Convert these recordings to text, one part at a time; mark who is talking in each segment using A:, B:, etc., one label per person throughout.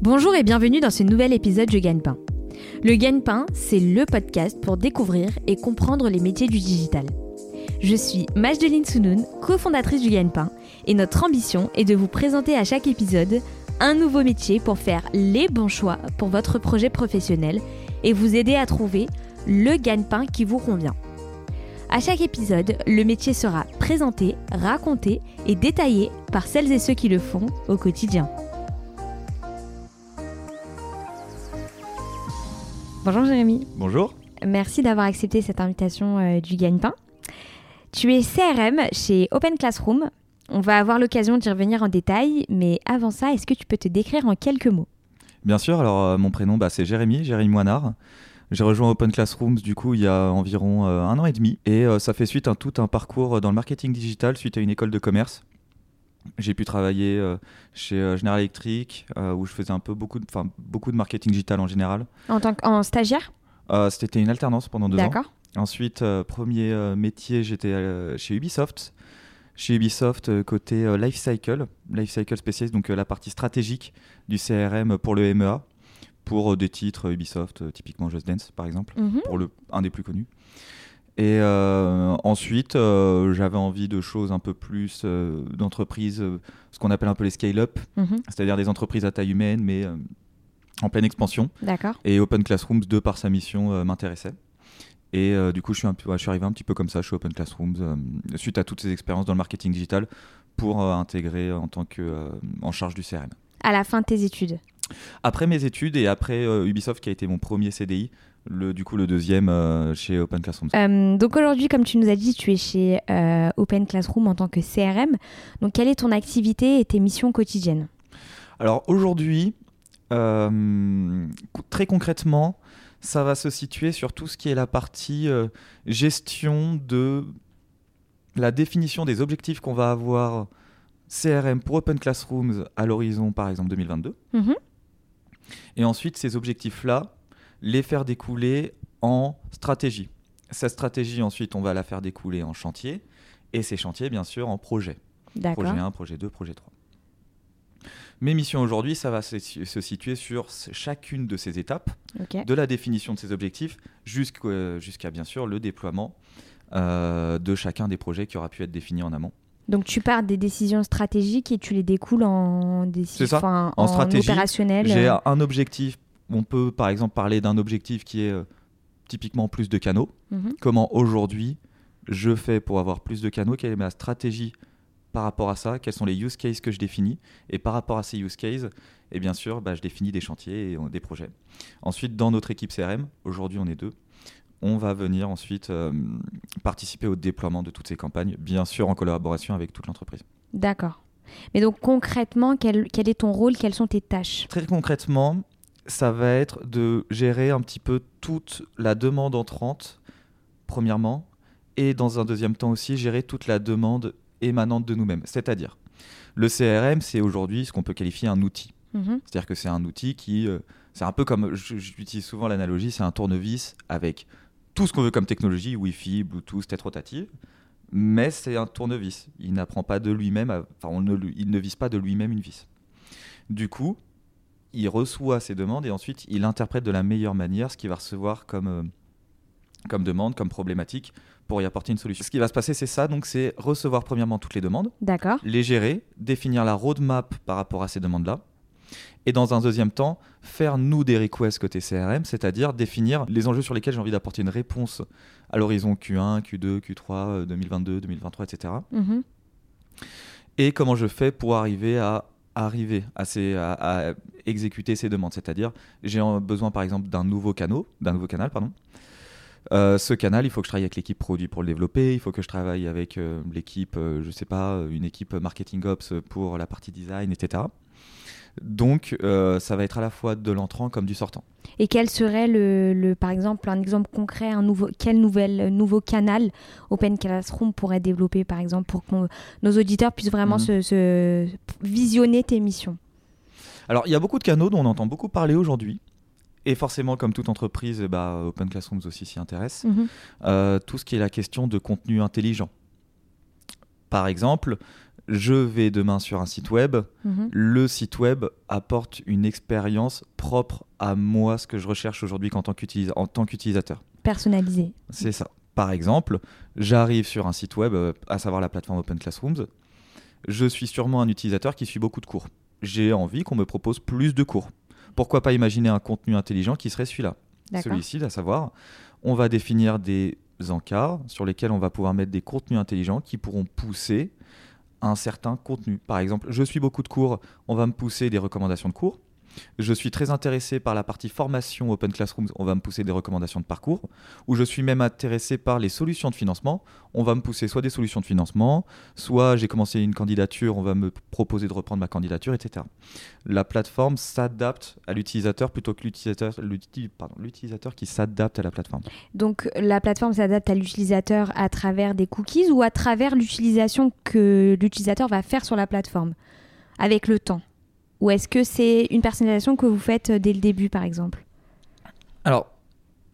A: Bonjour et bienvenue dans ce nouvel épisode de Gagne-Pain. Le Gagne-Pain, c'est le podcast pour découvrir et comprendre les métiers du digital. Je suis Majdeline Sounoun, cofondatrice du Gagne-Pain, et notre ambition est de vous présenter à chaque épisode un nouveau métier pour faire les bons choix pour votre projet professionnel et vous aider à trouver le gagne-pain qui vous convient. À chaque épisode, le métier sera présenté, raconté et détaillé par celles et ceux qui le font au quotidien. Bonjour Jérémy.
B: Bonjour.
A: Merci d'avoir accepté cette invitation euh, du Gagne-Pain. Tu es CRM chez Open Classroom. On va avoir l'occasion d'y revenir en détail, mais avant ça, est-ce que tu peux te décrire en quelques mots?
B: Bien sûr, alors euh, mon prénom bah, c'est Jérémy, Jérémy Moinard. J'ai rejoint Open Classrooms du coup il y a environ euh, un an et demi et ça fait suite à tout un parcours dans le marketing digital suite à une école de commerce. J'ai pu travailler chez General Electric où je faisais un peu beaucoup de, beaucoup de marketing digital en général.
A: En tant qu'en stagiaire?
B: C'était une alternance pendant deux ans.
A: D'accord.
B: Ensuite, premier métier, j'étais chez Ubisoft chez Ubisoft côté Lifecycle, Lifecycle spécialiste, donc la partie stratégique du CRM pour le MEA, pour des titres Ubisoft, typiquement Just Dance par exemple,
A: Mhm.
B: pour le, un des plus connus. Et euh, ensuite, euh, j'avais envie de choses un peu plus euh, d'entreprises, ce qu'on appelle un peu les scale-up,
A: Mhm.
B: c'est-à-dire des entreprises à taille humaine, mais en pleine expansion.
A: D'accord.
B: Et Open Classrooms, de par sa mission, m'intéressait. Et du coup, je suis, un peu, ouais, je suis arrivé un petit peu comme ça chez Open Classrooms, suite à toutes ces expériences dans le marketing digital, pour intégrer en tant que en charge du CRM.
A: À la fin de tes études.
B: Après mes études et après Ubisoft, qui a été mon premier CDI, le, du coup le deuxième euh, chez Open Classrooms.
A: Euh, donc aujourd'hui, comme tu nous as dit, tu es chez euh, Open Classroom en tant que CRM. Donc quelle est ton activité et tes missions quotidiennes?
B: Alors aujourd'hui, euh, très concrètement, ça va se situer sur tout ce qui est la partie euh, gestion de la définition des objectifs qu'on va avoir CRM pour Open Classrooms à l'horizon par exemple 2022.
A: Mhm.
B: Et ensuite, ces objectifs-là, les faire découler en stratégie. Cette stratégie, ensuite, on va la faire découler en chantier. Et ces chantiers, bien sûr, en projet. Projet 1, projet 2, projet 3. Mes missions aujourd'hui, ça va se, se situer sur chacune de ces étapes, de la définition de ces objectifs jusqu'au- jusqu'à bien sûr le déploiement euh, de chacun des projets qui aura pu être défini en amont.
A: Donc tu pars des décisions stratégiques et tu les découles en décisions
B: En stratégie,
A: opérationnel.
B: J'ai
A: euh,
B: un objectif, on peut par exemple parler d'un objectif qui est euh, typiquement plus de canaux.
A: mhm.
B: Comment aujourd'hui je fais pour avoir plus de canaux, quelle est ma stratégie par rapport à ça, quels sont les use cases que je définis, et par rapport à ces use cases, et bien sûr, bah, je définis des chantiers et euh, des projets. Ensuite, dans notre équipe CRM, aujourd'hui on est deux, on va venir ensuite euh, participer au déploiement de toutes ces campagnes, bien sûr en collaboration avec toute l'entreprise.
A: D'accord. Mais donc concrètement, quel, quel est ton rôle? Quelles sont tes tâches?
B: Très concrètement, ça va être de gérer un petit peu toute la demande entrante, premièrement, et dans un deuxième temps aussi, gérer toute la demande émanante de nous-mêmes. C'est-à-dire, le CRM, c'est aujourd'hui ce qu'on peut qualifier un outil.
A: Mhm.
B: C'est-à-dire que c'est un outil qui, euh, c'est un peu comme, j'utilise souvent l'analogie, c'est un tournevis avec tout ce qu'on veut comme technologie, Wi-Fi, Bluetooth, tête rotative, mais c'est un tournevis. Il n'apprend pas de lui-même, enfin, on ne, il ne vise pas de lui-même une vis. Du coup, il reçoit ses demandes et ensuite il interprète de la meilleure manière ce qu'il va recevoir comme, euh, comme demande, comme problématique pour y apporter une solution. Ce qui va se passer, c'est ça, donc c'est recevoir premièrement toutes les demandes,
A: D'accord.
B: les gérer, définir la roadmap par rapport à ces demandes-là. Et dans un deuxième temps, faire nous des requests côté CRM, c'est-à-dire définir les enjeux sur lesquels j'ai envie d'apporter une réponse à l'horizon Q1, Q2, Q3, euh, 2022, 2023, etc. Et comment je fais pour arriver à arriver à, à- exécuter ces demandes. C'est-à-dire, j'ai besoin par exemple d'un nouveau canal, d'un nouveau canal, pardon. Euh, ce canal, il faut que je travaille avec l'équipe produit pour le développer, il faut que je travaille avec euh, l'équipe, euh, je sais pas, une équipe marketing ops pour la partie design, etc. Donc, euh, ça va être à la fois de l'entrant comme du sortant.
A: Et quel serait le, le- par exemple, un exemple concret, un nouveau, quel nouvel, nouveau canal Open Classroom pourrait développer, par exemple, pour que nos auditeurs puissent vraiment
B: Mhm.
A: se, se visionner tes missions?
B: Alors, il y a beaucoup de canaux dont on entend beaucoup parler aujourd'hui. Et forcément, comme toute entreprise, bah, Open Classrooms aussi s'y intéresse.
A: Mhm.
B: Euh, tout ce qui est la question de contenu intelligent. Par exemple, je vais demain sur un site web,
A: Mhm.
B: le site web apporte une expérience propre à moi, ce que je recherche aujourd'hui en tant qu'utilisa- en tant qu'utilisateur.
A: Personnalisé.
B: C'est ça. Par exemple, j'arrive sur un site web, euh, à savoir la plateforme Open Classrooms. Je suis sûrement un utilisateur qui suit beaucoup de cours. J'ai envie qu'on me propose plus de cours. Pourquoi pas imaginer un contenu intelligent qui serait celui-là. Celui-ci, à savoir, on va définir des encarts sur lesquels on va pouvoir mettre des contenus intelligents qui pourront pousser un certain contenu. Par exemple, je suis beaucoup de cours, on va me pousser des recommandations de cours. Je suis très intéressé par la partie formation Open Classrooms, on va me pousser des recommandations de parcours. Ou je suis même intéressé par les solutions de financement, on va me pousser soit des solutions de financement, soit j'ai commencé une candidature, on va me proposer de reprendre ma candidature, etc. La plateforme s'adapte à l'utilisateur plutôt que l'utilisateur, l'utilisateur qui s'adapte à la plateforme.
A: Donc la plateforme s'adapte à l'utilisateur à travers des cookies ou à travers l'utilisation que l'utilisateur va faire sur la plateforme avec le temps? Ou est-ce que c'est une personnalisation que vous faites dès le début par exemple?
B: Alors,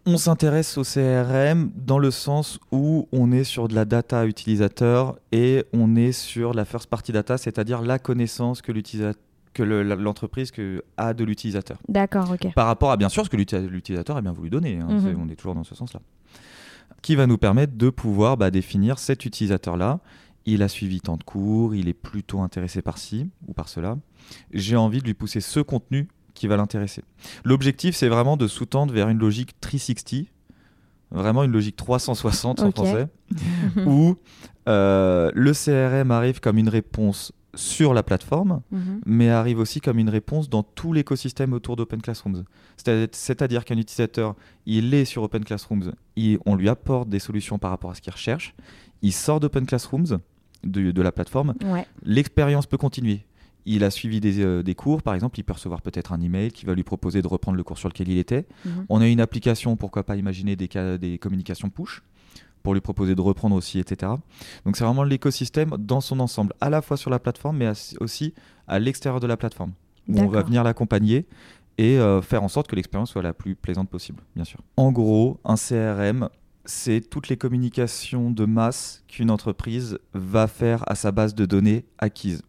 B: on s'intéresse au CRM dans le sens où on est sur de la data utilisateur et on est sur la first party data, c'est-à-dire la connaissance que l'utilisateur l'entreprise a de l'utilisateur.
A: D'accord, ok.
B: Par rapport à bien sûr ce que l'uti- l'utilisateur a bien voulu donner. hein,
A: Mhm.
B: on est toujours dans ce sens-là. Qui va nous permettre de pouvoir bah, définir cet utilisateur-là. Il a suivi tant de cours, il est plutôt intéressé par ci ou par cela. J'ai envie de lui pousser ce contenu qui va l'intéresser. L'objectif, c'est vraiment de sous-tendre vers une logique 360, vraiment une logique 360 en
A: Ok.
B: français, où euh, le CRM arrive comme une réponse sur la plateforme,
A: Mhm.
B: mais arrive aussi comme une réponse dans tout l'écosystème autour d'Open Classrooms. C'est- C'est-à-dire qu'un utilisateur, il est sur Open Classrooms, il- on lui apporte des solutions par rapport à ce qu'il recherche, il sort d'Open Classrooms, de, de la plateforme,
A: Ouais.
B: l'expérience peut continuer. Il a suivi des, euh, des cours, par exemple, il peut recevoir peut-être un email qui va lui proposer de reprendre le cours sur lequel il était.
A: Mhm.
B: On a une application, pourquoi pas imaginer des, cas- des communications push pour lui proposer de reprendre aussi, etc. Donc c'est vraiment l'écosystème dans son ensemble, à la fois sur la plateforme, mais aussi à l'extérieur de la plateforme, où on va venir l'accompagner et euh, faire en sorte que l'expérience soit la plus plaisante possible, bien sûr. En gros, un CRM, c'est toutes les communications de masse qu'une entreprise va faire à sa base de données acquise.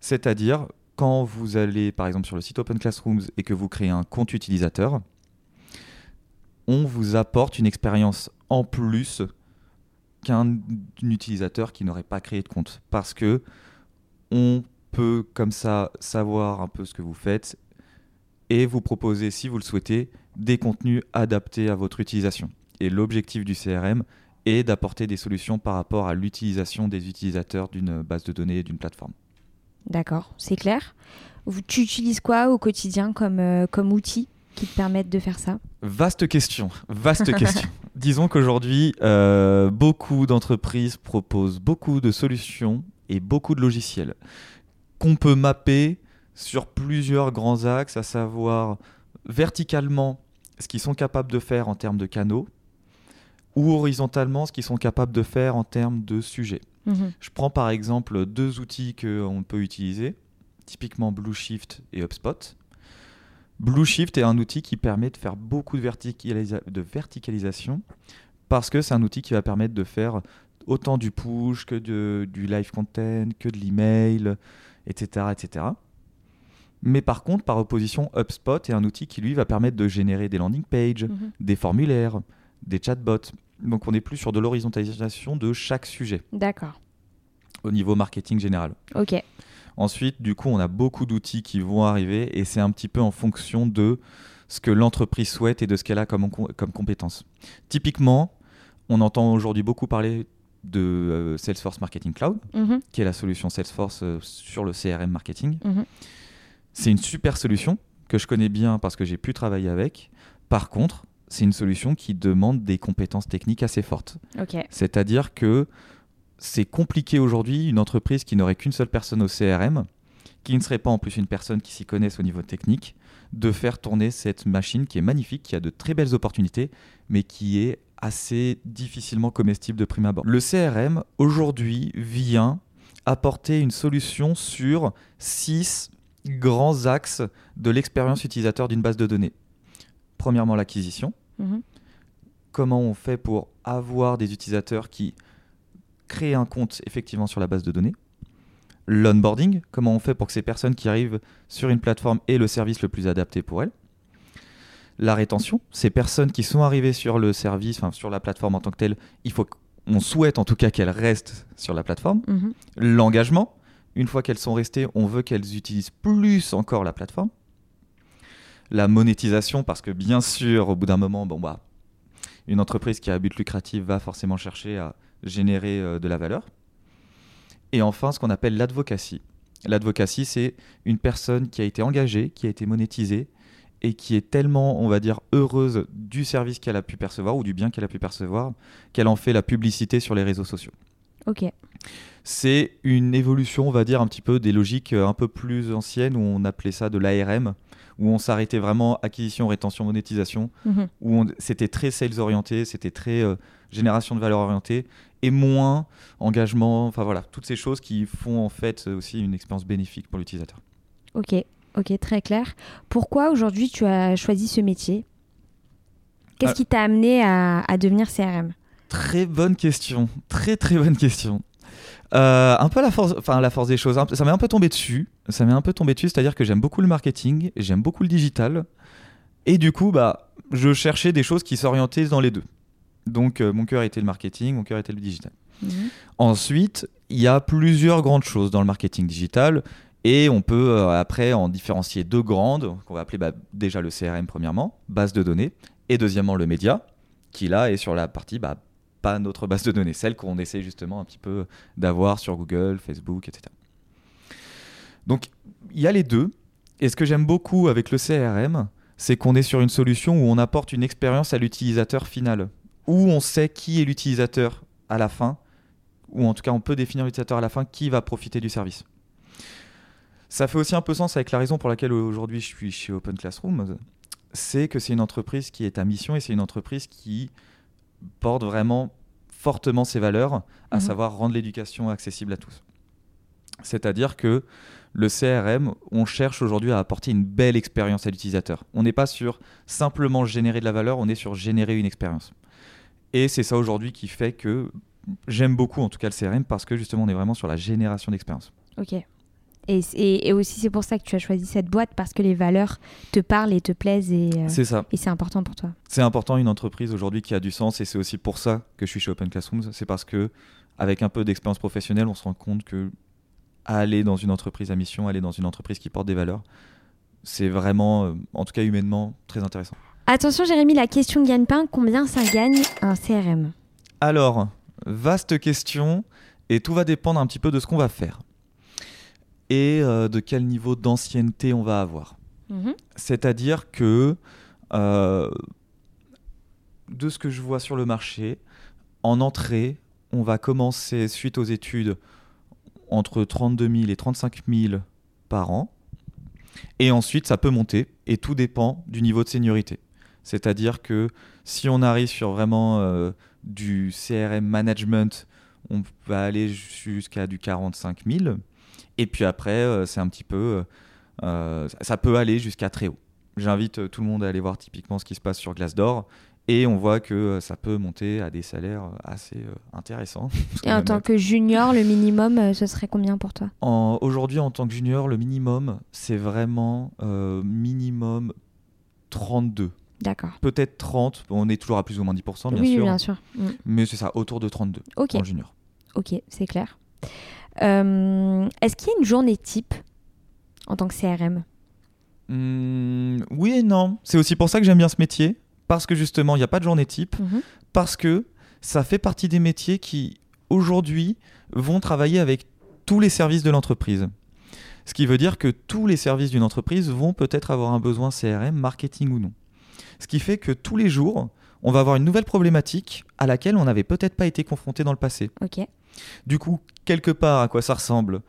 B: C'est-à-dire, quand vous allez par exemple sur le site Open Classrooms et que vous créez un compte utilisateur, on vous apporte une expérience en plus qu'un utilisateur qui n'aurait pas créé de compte. Parce que on peut comme ça savoir un peu ce que vous faites et vous proposer, si vous le souhaitez, des contenus adaptés à votre utilisation. Et l'objectif du CRM est d'apporter des solutions par rapport à l'utilisation des utilisateurs d'une base de données et d'une plateforme.
A: D'accord, c'est clair. Vous- Tu utilises quoi au quotidien comme, euh, comme outil qui te permettent de faire ça?
B: Vaste question, vaste question. Disons qu'aujourd'hui, euh, beaucoup d'entreprises proposent beaucoup de solutions et beaucoup de logiciels qu'on peut mapper sur plusieurs grands axes, à savoir verticalement ce qu'ils sont capables de faire en termes de canaux ou horizontalement ce qu'ils sont capables de faire en termes de sujets.
A: Mhm.
B: Je prends par exemple deux outils qu'on peut utiliser, typiquement Blueshift et HubSpot. Blueshift est un outil qui permet de faire beaucoup de, verticalisa- de verticalisation parce que c'est un outil qui va permettre de faire autant du push que de- du live content, que de l'email, etc., etc. Mais par contre, par opposition, HubSpot est un outil qui lui va permettre de générer des landing pages,
A: Mhm.
B: des formulaires, des chatbots. Donc on est plus sur de l'horizontalisation de chaque sujet
A: D'accord,
B: au niveau marketing général.
A: ok.
B: Ensuite, du coup, on a beaucoup d'outils qui vont arriver et c'est un petit peu en fonction de ce que l'entreprise souhaite et de ce qu'elle a comme, comme compétences. Typiquement, on entend aujourd'hui beaucoup parler de euh, Salesforce Marketing Cloud,
A: Mhm.
B: qui est la solution Salesforce euh, sur le CRM marketing.
A: Mhm.
B: C'est une super solution que je connais bien parce que j'ai pu travailler avec. Par contre, c'est une solution qui demande des compétences techniques assez fortes. C'est-à-dire que c'est compliqué aujourd'hui, une entreprise qui n'aurait qu'une seule personne au CRM, qui ne serait pas en plus une personne qui s'y connaisse au niveau technique, de faire tourner cette machine qui est magnifique, qui a de très belles opportunités, mais qui est assez difficilement comestible de prime abord. Le CRM, aujourd'hui, vient apporter une solution sur six grands axes de l'expérience utilisateur d'une base de données. Premièrement, l'acquisition
A: Mhm.
B: comment on fait pour avoir des utilisateurs qui créent un compte effectivement sur la base de données? l'onboarding, comment on fait pour que ces personnes qui arrivent sur une plateforme aient le service le plus adapté pour elles? La rétention, ces personnes qui sont arrivées sur le service, enfin sur la plateforme en tant que telle, il faut on souhaite en tout cas qu'elles restent sur la plateforme.
A: Mhm.
B: L'engagement, une fois qu'elles sont restées, on veut qu'elles utilisent plus encore la plateforme. La monétisation, parce que bien sûr, au bout d'un moment, bon bah, une entreprise qui a un but lucratif va forcément chercher à générer euh, de la valeur. Et enfin, ce qu'on appelle l'advocacy. L'advocacy, c'est une personne qui a été engagée, qui a été monétisée et qui est tellement, on va dire, heureuse du service qu'elle a pu percevoir ou du bien qu'elle a pu percevoir qu'elle en fait la publicité sur les réseaux sociaux.
A: Ok.
B: C'est une évolution, on va dire, un petit peu des logiques euh, un peu plus anciennes où on appelait ça de l'ARM, où on s'arrêtait vraiment acquisition, rétention, monétisation,
A: Mhm.
B: où c'était très sales orienté, c'était très euh, génération de valeur orientée, et moins engagement, enfin voilà, toutes ces choses qui font en fait euh, aussi une expérience bénéfique pour l'utilisateur.
A: Ok. Ok, très clair. Pourquoi aujourd'hui tu as choisi ce métier? Qu'est-ce
B: Ah.
A: qui t'a amené à, à devenir CRM
B: Très bonne question, très très bonne question. Euh, un peu la force, enfin la force des choses. Ça m'est un peu tombé dessus. Ça m'est un peu tombé dessus, c'est-à-dire que j'aime beaucoup le marketing, j'aime beaucoup le digital, et du coup, bah, je cherchais des choses qui s'orientaient dans les deux. Donc, euh, mon cœur était le marketing, mon cœur était le digital.
A: Mhm.
B: Ensuite, il y a plusieurs grandes choses dans le marketing digital et on peut euh, après en différencier deux grandes qu'on va appeler bah, déjà le CRM premièrement, base de données, et deuxièmement le média, qui là est sur la partie bah, notre base de données, celle qu'on essaie justement un petit peu d'avoir sur Google, Facebook, etc. Donc il y a les deux. Et ce que j'aime beaucoup avec le CRM, c'est qu'on est sur une solution où on apporte une expérience à l'utilisateur final, où on sait qui est l'utilisateur à la fin ou en tout cas on peut définir l'utilisateur à la fin qui va profiter du service. Ça fait aussi un peu sens avec la raison pour laquelle aujourd'hui je suis chez Open Classroom, c'est que c'est une entreprise qui est à mission et c'est une entreprise qui porte vraiment fortement ses valeurs, à
A: Mhm.
B: savoir rendre l'éducation accessible à tous. C'est-à-dire que le CRM, on cherche aujourd'hui à apporter une belle expérience à l'utilisateur. On n'est pas sur simplement générer de la valeur, on est sur générer une expérience. Et c'est ça aujourd'hui qui fait que j'aime beaucoup en tout cas le CRM parce que justement on est vraiment sur la génération d'expérience.
A: Ok. Et, et- et aussi c'est pour ça que tu as choisi cette boîte parce que les valeurs te parlent et te plaisent et, euh,
B: C'est ça.
A: et c'est important pour toi.
B: C'est important une entreprise aujourd'hui qui a du sens et c'est aussi pour ça que je suis chez Open Classrooms. C'est parce que avec un peu d'expérience professionnelle, on se rend compte que aller dans une entreprise à mission, aller dans une entreprise qui porte des valeurs, c'est vraiment, euh, en tout cas humainement, très intéressant.
A: Attention Jérémy, la question de gagne-pain, combien ça gagne un CRM
B: Alors, vaste question, et tout va dépendre un petit peu de ce qu'on va faire et euh, de quel niveau d'ancienneté on va avoir.
A: Mhm.
B: C'est-à-dire que, euh, de ce que je vois sur le marché, en entrée, on va commencer, suite aux études, entre 32 000 et 35 000 par an. Et ensuite, ça peut monter, et tout dépend du niveau de seniorité. C'est-à-dire que si on arrive sur vraiment euh, du CRM management, on va aller jusqu'à du 45 000. Et puis après, euh, c'est un petit peu... euh, euh, ça peut aller jusqu'à très haut. J'invite tout le monde à aller voir typiquement ce qui se passe sur Glassdoor. Et on voit que ça peut monter à des salaires assez euh, intéressants.
A: Et en tant que junior, le minimum, euh, ce serait combien pour toi?
B: Aujourd'hui, en tant que junior, le minimum, c'est vraiment euh, minimum 32.
A: D'accord.
B: Peut-être 30. On est toujours à plus ou moins 10%, bien
A: oui,
B: sûr.
A: bien sûr. Mm.
B: Mais c'est ça, autour de 32
A: Ok,
B: en junior.
A: ok, c'est clair. Euh, Est-ce qu'il y a une journée type en tant que CRM
B: Hmm, oui et non. C'est aussi pour ça que j'aime bien ce métier. Parce que justement, il n'y a pas de journée type.
A: Mhm.
B: parce que ça fait partie des métiers qui, aujourd'hui, vont travailler avec tous les services de l'entreprise. Ce qui veut dire que tous les services d'une entreprise vont peut-être avoir un besoin CRM, marketing ou non. Ce qui fait que tous les jours, on va avoir une nouvelle problématique à laquelle on n'avait peut-être pas été confronté dans le passé. Du coup, quelque part, à quoi ça ressemble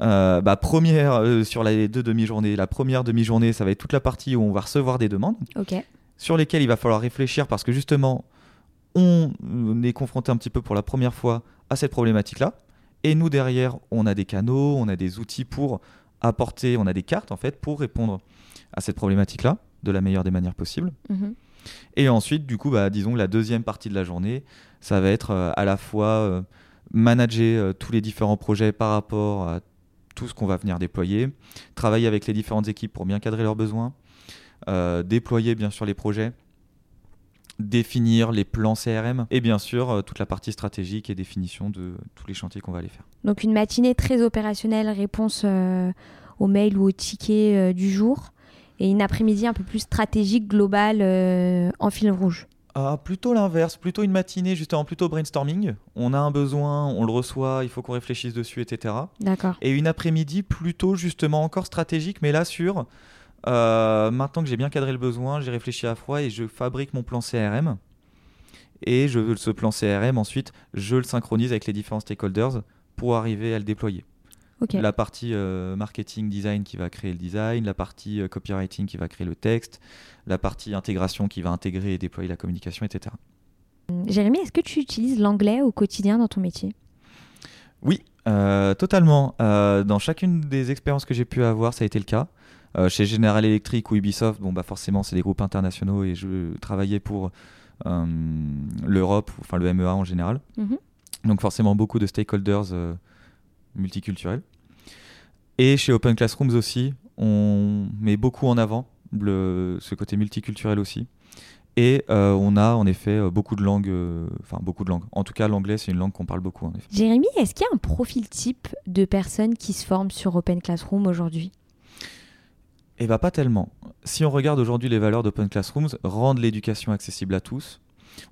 B: Euh, bah, Première, euh, sur les deux demi-journées, la première demi-journée, ça va être toute la partie où on va recevoir des demandes
A: Ok.
B: sur lesquels il va falloir réfléchir parce que justement, on est confronté un petit peu pour la première fois à cette problématique-là. Et nous, derrière, on a des canaux, on a des outils pour apporter, on a des cartes en fait pour répondre à cette problématique-là de la meilleure des manières possibles.
A: Mhm.
B: Et ensuite, du coup, bah, disons que la deuxième partie de la journée, ça va être euh, à la fois manager euh, tous les différents projets par rapport à tout ce qu'on va venir déployer, travailler avec les différentes équipes pour bien cadrer leurs besoins, euh, déployer bien sûr les projets, définir les plans CRM et bien sûr euh, toute la partie stratégique et définition de tous les chantiers qu'on va aller faire.
A: Donc une matinée très opérationnelle, réponse aux mails ou aux tickets du jour, et une après-midi un peu plus stratégique, globale, en fil rouge.
B: Ah, plutôt l'inverse, plutôt une matinée justement, plutôt brainstorming. On a un besoin, on le reçoit, il faut qu'on réfléchisse dessus, etc.
A: D'accord.
B: Et une après-midi plutôt justement encore stratégique, mais là sur euh, maintenant que j'ai bien cadré le besoin, j'ai réfléchi à froid et je fabrique mon plan CRM. Et je, ce plan CRM ensuite, je le synchronise avec les différents stakeholders pour arriver à le déployer. La partie euh, marketing design qui va créer le design, la partie euh, copywriting qui va créer le texte, la partie intégration qui va intégrer et déployer la communication, etc.
A: Jérémy, est-ce que tu utilises l'anglais au quotidien dans ton métier?
B: Oui, euh, totalement. Dans chacune des expériences que j'ai pu avoir, ça a été le cas. Chez General Electric ou Ubisoft, bon bah forcément c'est des groupes internationaux et je travaillais pour l'Europe, enfin le MEA en général.
A: Mhm.
B: Donc forcément beaucoup de stakeholders multiculturels. Et chez Open Classrooms aussi, on met beaucoup en avant le- ce côté multiculturel aussi. Et euh, on a en effet euh, beaucoup de langues, euh, enfin beaucoup de langues. En tout cas, l'anglais c'est une langue qu'on parle beaucoup en effet.
A: Jérémy, est-ce qu'il y a un profil type de personnes qui se forment sur Open Classroom aujourd'hui?
B: Eh bah pas tellement. Si on regarde aujourd'hui les valeurs d'Open Classrooms, rendre l'éducation accessible à tous,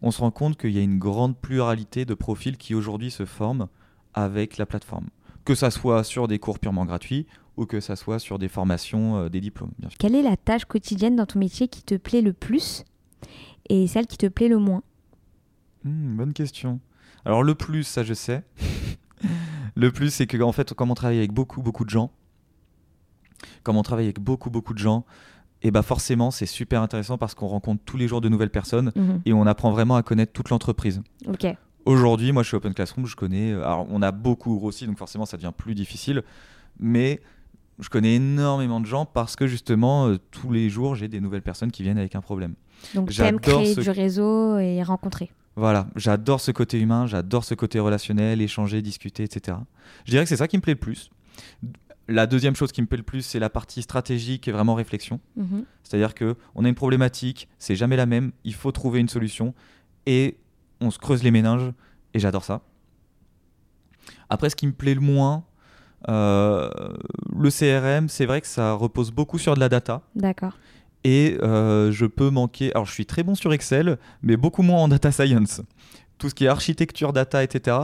B: on se rend compte qu'il y a une grande pluralité de profils qui aujourd'hui se forment avec la plateforme. Que ça soit sur des cours purement gratuits ou que ça soit sur des formations, euh, des diplômes, bien sûr.
A: Quelle est la tâche quotidienne dans ton métier qui te plaît le plus et celle qui te plaît le moins?
B: Hmm, bonne question. Alors le plus, ça je sais. le plus, c'est que en fait, comme on travaille avec beaucoup beaucoup de gens, comme on travaille avec beaucoup beaucoup de gens, et bah forcément c'est super intéressant parce qu'on rencontre tous les jours de nouvelles personnes
A: Mhm.
B: et on apprend vraiment à connaître toute l'entreprise.
A: Ok.
B: Aujourd'hui, moi je suis Open Classroom, je connais. euh, Alors on a beaucoup grossi, donc forcément ça devient plus difficile, mais je connais énormément de gens parce que justement euh, tous les jours j'ai des nouvelles personnes qui viennent avec un problème.
A: Donc t'aimes créer
B: ce-
A: du réseau et rencontrer.
B: Voilà, j'adore ce côté humain, j'adore ce côté relationnel, échanger, discuter, etc. Je dirais que c'est ça qui me plaît le plus. La deuxième chose qui me plaît le plus, c'est la partie stratégique et vraiment réflexion.
A: Mhm.
B: C'est-à-dire que on a une problématique, c'est jamais la même, il faut trouver une solution et on se creuse les méninges et j'adore ça. Après, ce qui me plaît le moins, euh, le CRM, c'est vrai que ça repose beaucoup sur de la data
A: D'accord.
B: et euh, je peux manquer. Alors, je suis très bon sur Excel, mais beaucoup moins en data science. Tout ce qui est architecture, data, etc.,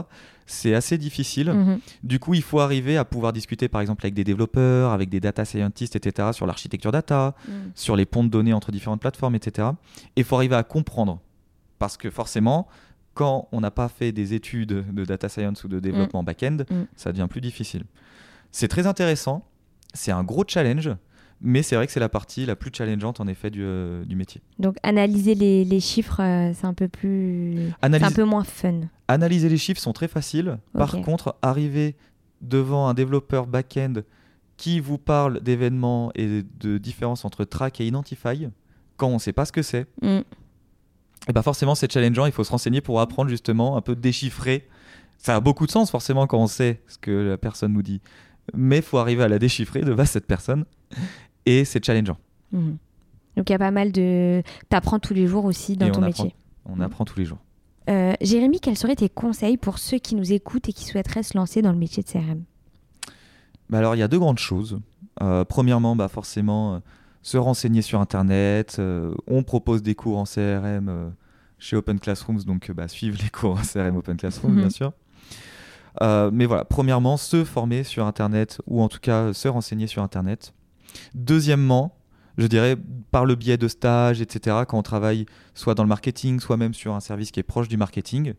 B: c'est assez difficile.
A: Mhm.
B: Du coup, il faut arriver à pouvoir discuter, par exemple, avec des développeurs, avec des data scientists, etc., sur l'architecture data,
A: Mhm.
B: sur les ponts de données entre différentes plateformes, etc. Et il faut arriver à comprendre. Parce que forcément, quand on n'a pas fait des études de data science ou de développement back-end,
A: Mm.
B: ça devient plus difficile. C'est très intéressant, c'est un gros challenge, mais c'est vrai que c'est la partie la plus challengeante en effet du, euh, du métier.
A: Donc analyser les, les chiffres, euh, c'est un peu plus,
B: Analyse-
A: un peu moins fun.
B: Analyser les chiffres sont très faciles. Par contre, arriver devant un développeur back-end qui vous parle d'événements et de différences entre track et identify, quand on ne sait pas ce que c'est,
A: Mm.
B: Et bah forcément c'est challengeant, il faut se renseigner pour apprendre justement un peu déchiffrer. Ça a beaucoup de sens forcément quand on sait ce que la personne nous dit, mais il faut arriver à la déchiffrer de cette personne et c'est challengeant.
A: Mhm. Donc il y a pas mal de... T'apprends tous les jours aussi dans
B: Et
A: ton
B: on apprend.
A: métier.
B: On
A: Mm.
B: apprend tous les jours.
A: Euh, Jérémy, quels seraient tes conseils pour ceux qui nous écoutent et qui souhaiteraient se lancer dans le métier de CRM
B: Bah alors il y a deux grandes choses. Euh, premièrement, bah forcément, euh, se renseigner sur Internet. Euh, on propose des cours en CRM euh, chez Open Classrooms, donc euh, bah, suivre les cours en CRM Open Classrooms,
A: Mhm.
B: bien sûr. Euh, mais voilà, premièrement, se former sur Internet ou en tout cas se renseigner sur Internet. Deuxièmement, je dirais par le biais de stages, etc., quand on travaille soit dans le marketing, soit même sur un service qui est proche du marketing,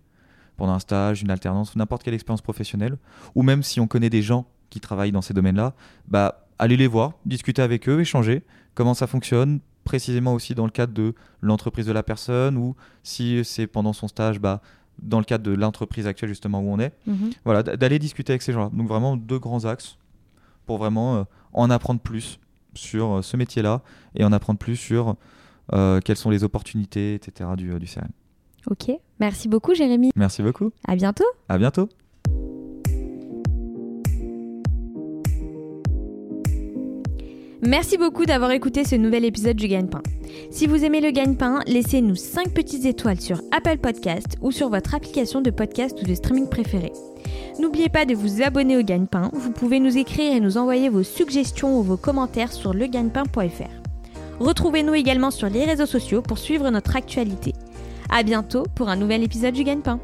B: pendant un stage, une alternance, n'importe quelle expérience professionnelle, ou même si on connaît des gens qui travaillent dans ces domaines-là, bah, allez les voir, discuter avec eux, échanger, comment ça fonctionne, précisément aussi dans le cadre de l'entreprise de la personne, ou si c'est pendant son stage, bah, dans le cadre de l'entreprise actuelle justement où on est.
A: Mhm.
B: Voilà, d'aller discuter avec ces gens-là. Donc vraiment deux grands axes pour vraiment euh, en apprendre plus sur euh, ce métier-là et en apprendre plus sur euh, quelles sont les opportunités, etc. du, du CRM.
A: Ok, merci beaucoup Jérémy.
B: Merci beaucoup.
A: À bientôt.
B: À bientôt.
A: Merci beaucoup d'avoir écouté ce nouvel épisode du Gagne-Pain. Si vous aimez le Gagne-Pain, laissez-nous 5 petites étoiles sur Apple Podcast ou sur votre application de podcast ou de streaming préférée. N'oubliez pas de vous abonner au Gagne-Pain. Vous pouvez nous écrire et nous envoyer vos suggestions ou vos commentaires sur legagnepain.fr. Retrouvez-nous également sur les réseaux sociaux pour suivre notre actualité. À bientôt pour un nouvel épisode du Gagne-Pain.